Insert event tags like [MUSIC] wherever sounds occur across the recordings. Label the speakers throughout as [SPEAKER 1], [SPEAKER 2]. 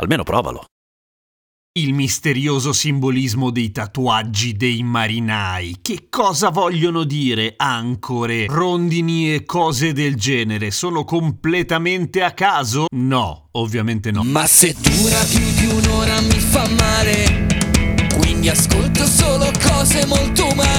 [SPEAKER 1] Almeno provalo.
[SPEAKER 2] Il misterioso simbolismo dei tatuaggi dei marinai. Che cosa vogliono dire ancore, rondini e cose del genere? Sono completamente a caso? No, ovviamente no.
[SPEAKER 3] Ma se dura più di un'ora mi fa male, quindi ascolto solo cose molto umane.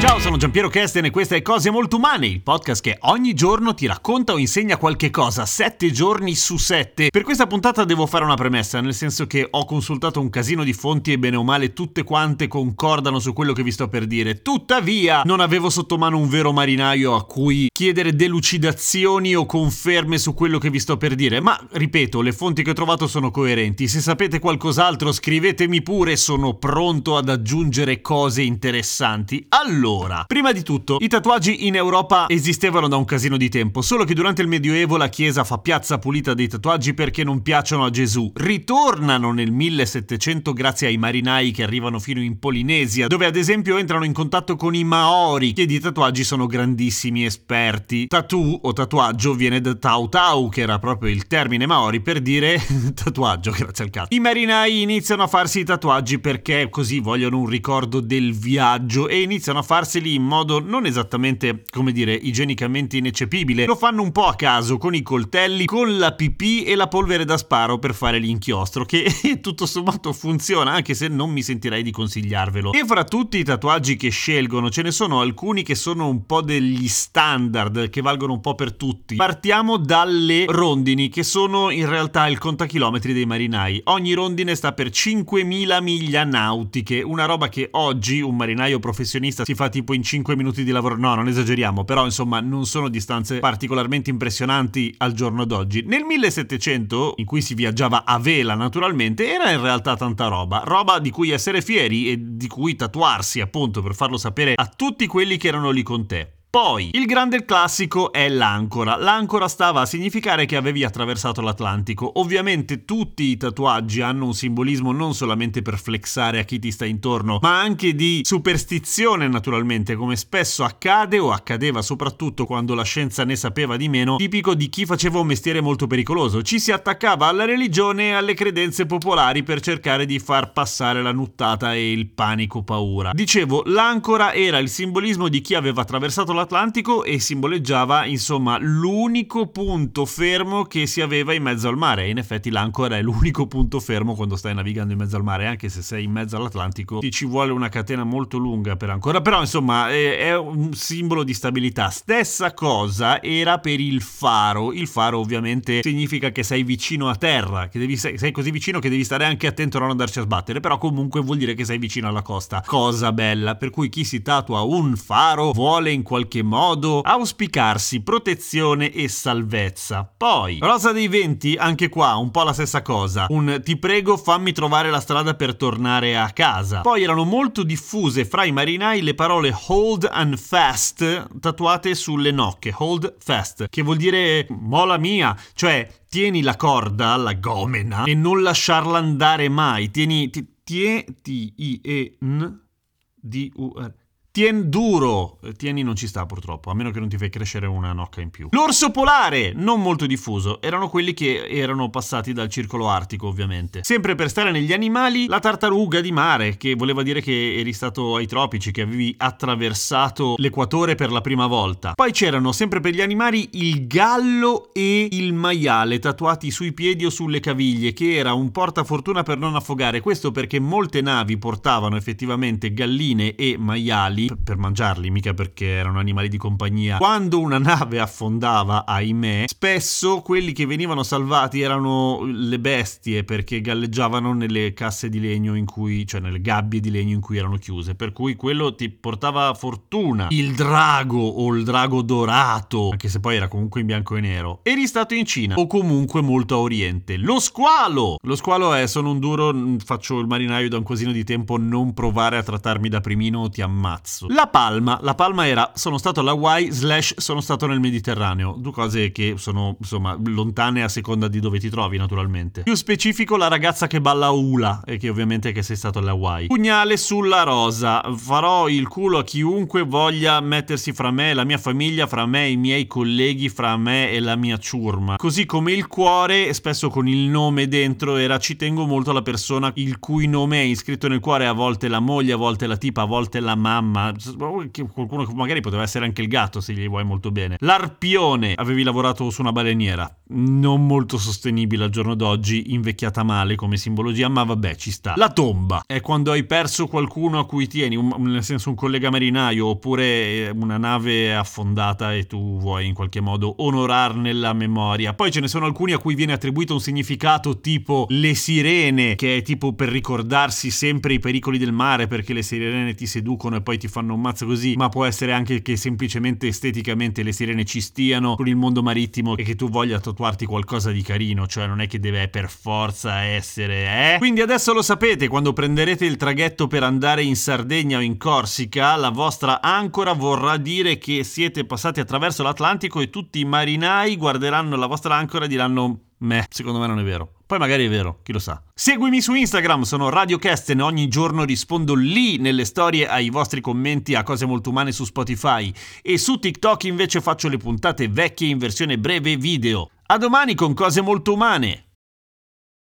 [SPEAKER 2] Ciao, sono Giampiero Kesten e questa è Cose Molto Umane, il podcast che ogni giorno ti racconta o insegna qualche cosa, sette giorni su sette. Per questa puntata devo fare una premessa, nel senso che ho consultato un casino di fonti e bene o male tutte quante concordano su quello che vi sto per dire. Tuttavia, non avevo sotto mano un vero marinaio a cui chiedere delucidazioni o conferme su quello che vi sto per dire, ma ripeto, le fonti che ho trovato sono coerenti. Se sapete qualcos'altro scrivetemi pure, sono pronto ad aggiungere cose interessanti. Allora, allora, prima di tutto, i tatuaggi in Europa esistevano da un casino di tempo, solo che durante il Medioevo la Chiesa fa piazza pulita dei tatuaggi perché non piacciono a Gesù. Ritornano nel 1700 grazie ai marinai che arrivano fino in Polinesia, dove ad esempio entrano in contatto con i Maori, che di tatuaggi sono grandissimi esperti. Tattoo o tatuaggio viene da tau tau, che era proprio il termine Maori per dire [LAUGHS] tatuaggio, grazie al cazzo. I marinai iniziano a farsi i tatuaggi perché così vogliono un ricordo del viaggio e iniziano a fare farseli in modo non esattamente, come dire, igienicamente ineccepibile. Lo fanno un po' a caso, con i coltelli, con la pipì e la polvere da sparo per fare l'inchiostro, che [LAUGHS] tutto sommato funziona, anche se non mi sentirei di consigliarvelo. E fra tutti i tatuaggi che scelgono, ce ne sono alcuni che sono un po' degli standard, che valgono un po' per tutti. Partiamo dalle rondini, che sono in realtà il contachilometri dei marinai. Ogni rondine sta per 5.000 miglia nautiche, una roba che oggi un marinaio professionista si fa tipo in 5 minuti di lavoro. No, non esageriamo, però insomma non sono distanze particolarmente impressionanti al giorno d'oggi. Nel 1700, in cui si viaggiava a vela naturalmente, era in realtà tanta roba. Roba di cui essere fieri e di cui tatuarsi appunto per farlo sapere a tutti quelli che erano lì con te. Poi, il grande classico è l'ancora. L'ancora stava a significare che avevi attraversato l'Atlantico. Ovviamente tutti i tatuaggi hanno un simbolismo non solamente per flexare a chi ti sta intorno, ma anche di superstizione naturalmente, come spesso accade o accadeva soprattutto quando la scienza ne sapeva di meno, tipico di chi faceva un mestiere molto pericoloso. Ci si attaccava alla religione e alle credenze popolari per cercare di far passare la nuttata e il panico paura. Dicevo, l'ancora era il simbolismo di chi aveva attraversato l'Atlantico e simboleggiava insomma l'unico punto fermo che si aveva in mezzo al mare. In effetti l'ancora è l'unico punto fermo quando stai navigando in mezzo al mare, anche se sei in mezzo all'Atlantico ti ci vuole una catena molto lunga per ancora. Però insomma è, è un simbolo di stabilità. Stessa cosa era per il faro. Il faro ovviamente significa che sei vicino a terra, che devi, sei, sei così vicino che devi stare anche attento a non andarci a sbattere, però comunque vuol dire che sei vicino alla costa. Cosa bella, per cui chi si tatua un faro vuole in qualche qualche modo auspicarsi protezione e salvezza. Poi, Rosa dei Venti, anche qua un po' la stessa cosa. Un ti prego fammi trovare la strada per tornare a casa. Poi erano molto diffuse fra i marinai le parole hold and fast tatuate sulle nocche. Hold fast, che vuol dire mola mia, cioè tieni la corda, la gomena, e non lasciarla andare mai. Tieni, ti, tie, T-I-E-N, D-U-R. Tien duro, tieni non ci sta purtroppo, a meno che non ti fai crescere una nocca in più. L'orso polare, non molto diffuso, erano quelli che erano passati dal circolo artico ovviamente. Sempre per stare negli animali, la tartaruga di mare, che voleva dire che eri stato ai tropici, che avevi attraversato l'equatore per la prima volta. Poi c'erano sempre per gli animali il gallo e il maiale tatuati sui piedi o sulle caviglie, che era un portafortuna per non affogare. Questo perché molte navi portavano effettivamente galline e maiali p- per mangiarli, mica perché erano animali di compagnia. Quando una nave affondava, ahimè, spesso quelli che venivano salvati erano le bestie perché galleggiavano nelle casse di legno in cui, cioè nelle gabbie di legno in cui erano chiuse, per cui quello ti portava fortuna. Il drago o il drago dorato, anche se poi era comunque in bianco e nero. Eri stato in Cina o comunque molto a oriente. Lo squalo! Lo squalo è sono un duro, faccio il marinaio da un cosino di tempo, non provare a trattarmi da primino o ti ammazzo. La palma, la palma era sono stato alla Hawaii slash sono stato nel Mediterraneo, due cose che sono insomma lontane a seconda di dove ti trovi naturalmente. Più specifico la ragazza che balla Ula e che ovviamente è che sei stato alla Hawaii. Pugnale sulla rosa, farò il culo a chiunque voglia mettersi fra me la mia famiglia, fra me i miei colleghi, fra me e la mia ciurma. Così come il cuore, spesso con il nome dentro, era ci tengo molto alla persona il cui nome è iscritto nel cuore, a volte la moglie, a volte la tipa, a volte la mamma, qualcuno che magari poteva essere anche il gatto se gli vuoi molto bene. L'arpione, avevi lavorato su una baleniera, non molto sostenibile al giorno d'oggi, invecchiata male come simbologia, ma vabbè, ci sta. La tomba è quando hai perso qualcuno a cui tieni, un, nel senso un collega marinaio oppure eh, una nave affondata e tu vuoi in qualche modo onorarne la memoria. Poi ce ne sono alcuni a cui viene attribuito un significato tipo le sirene, che è tipo per ricordarsi sempre i pericoli del mare perché le sirene ti seducono e poi ti fanno un mazzo così, ma può essere anche che semplicemente esteticamente le sirene ci stiano con il mondo marittimo e che tu voglia tatuarti qualcosa di carino, cioè non è che deve per forza essere, eh? Quindi adesso lo sapete, quando prenderete il traghetto per andare in Sardegna o in Corsica, la vostra ancora vorrà dire che siete passati attraverso l'Atlantico e tutti i marinai guarderanno la vostra ancora e diranno Meh, secondo me non è vero. Poi magari è vero, chi lo sa. Seguimi su Instagram, sono Radio Kesten, ogni giorno rispondo lì nelle storie ai vostri commenti a cose molto umane su Spotify e su TikTok invece faccio le puntate vecchie in versione breve video. A domani con cose molto umane.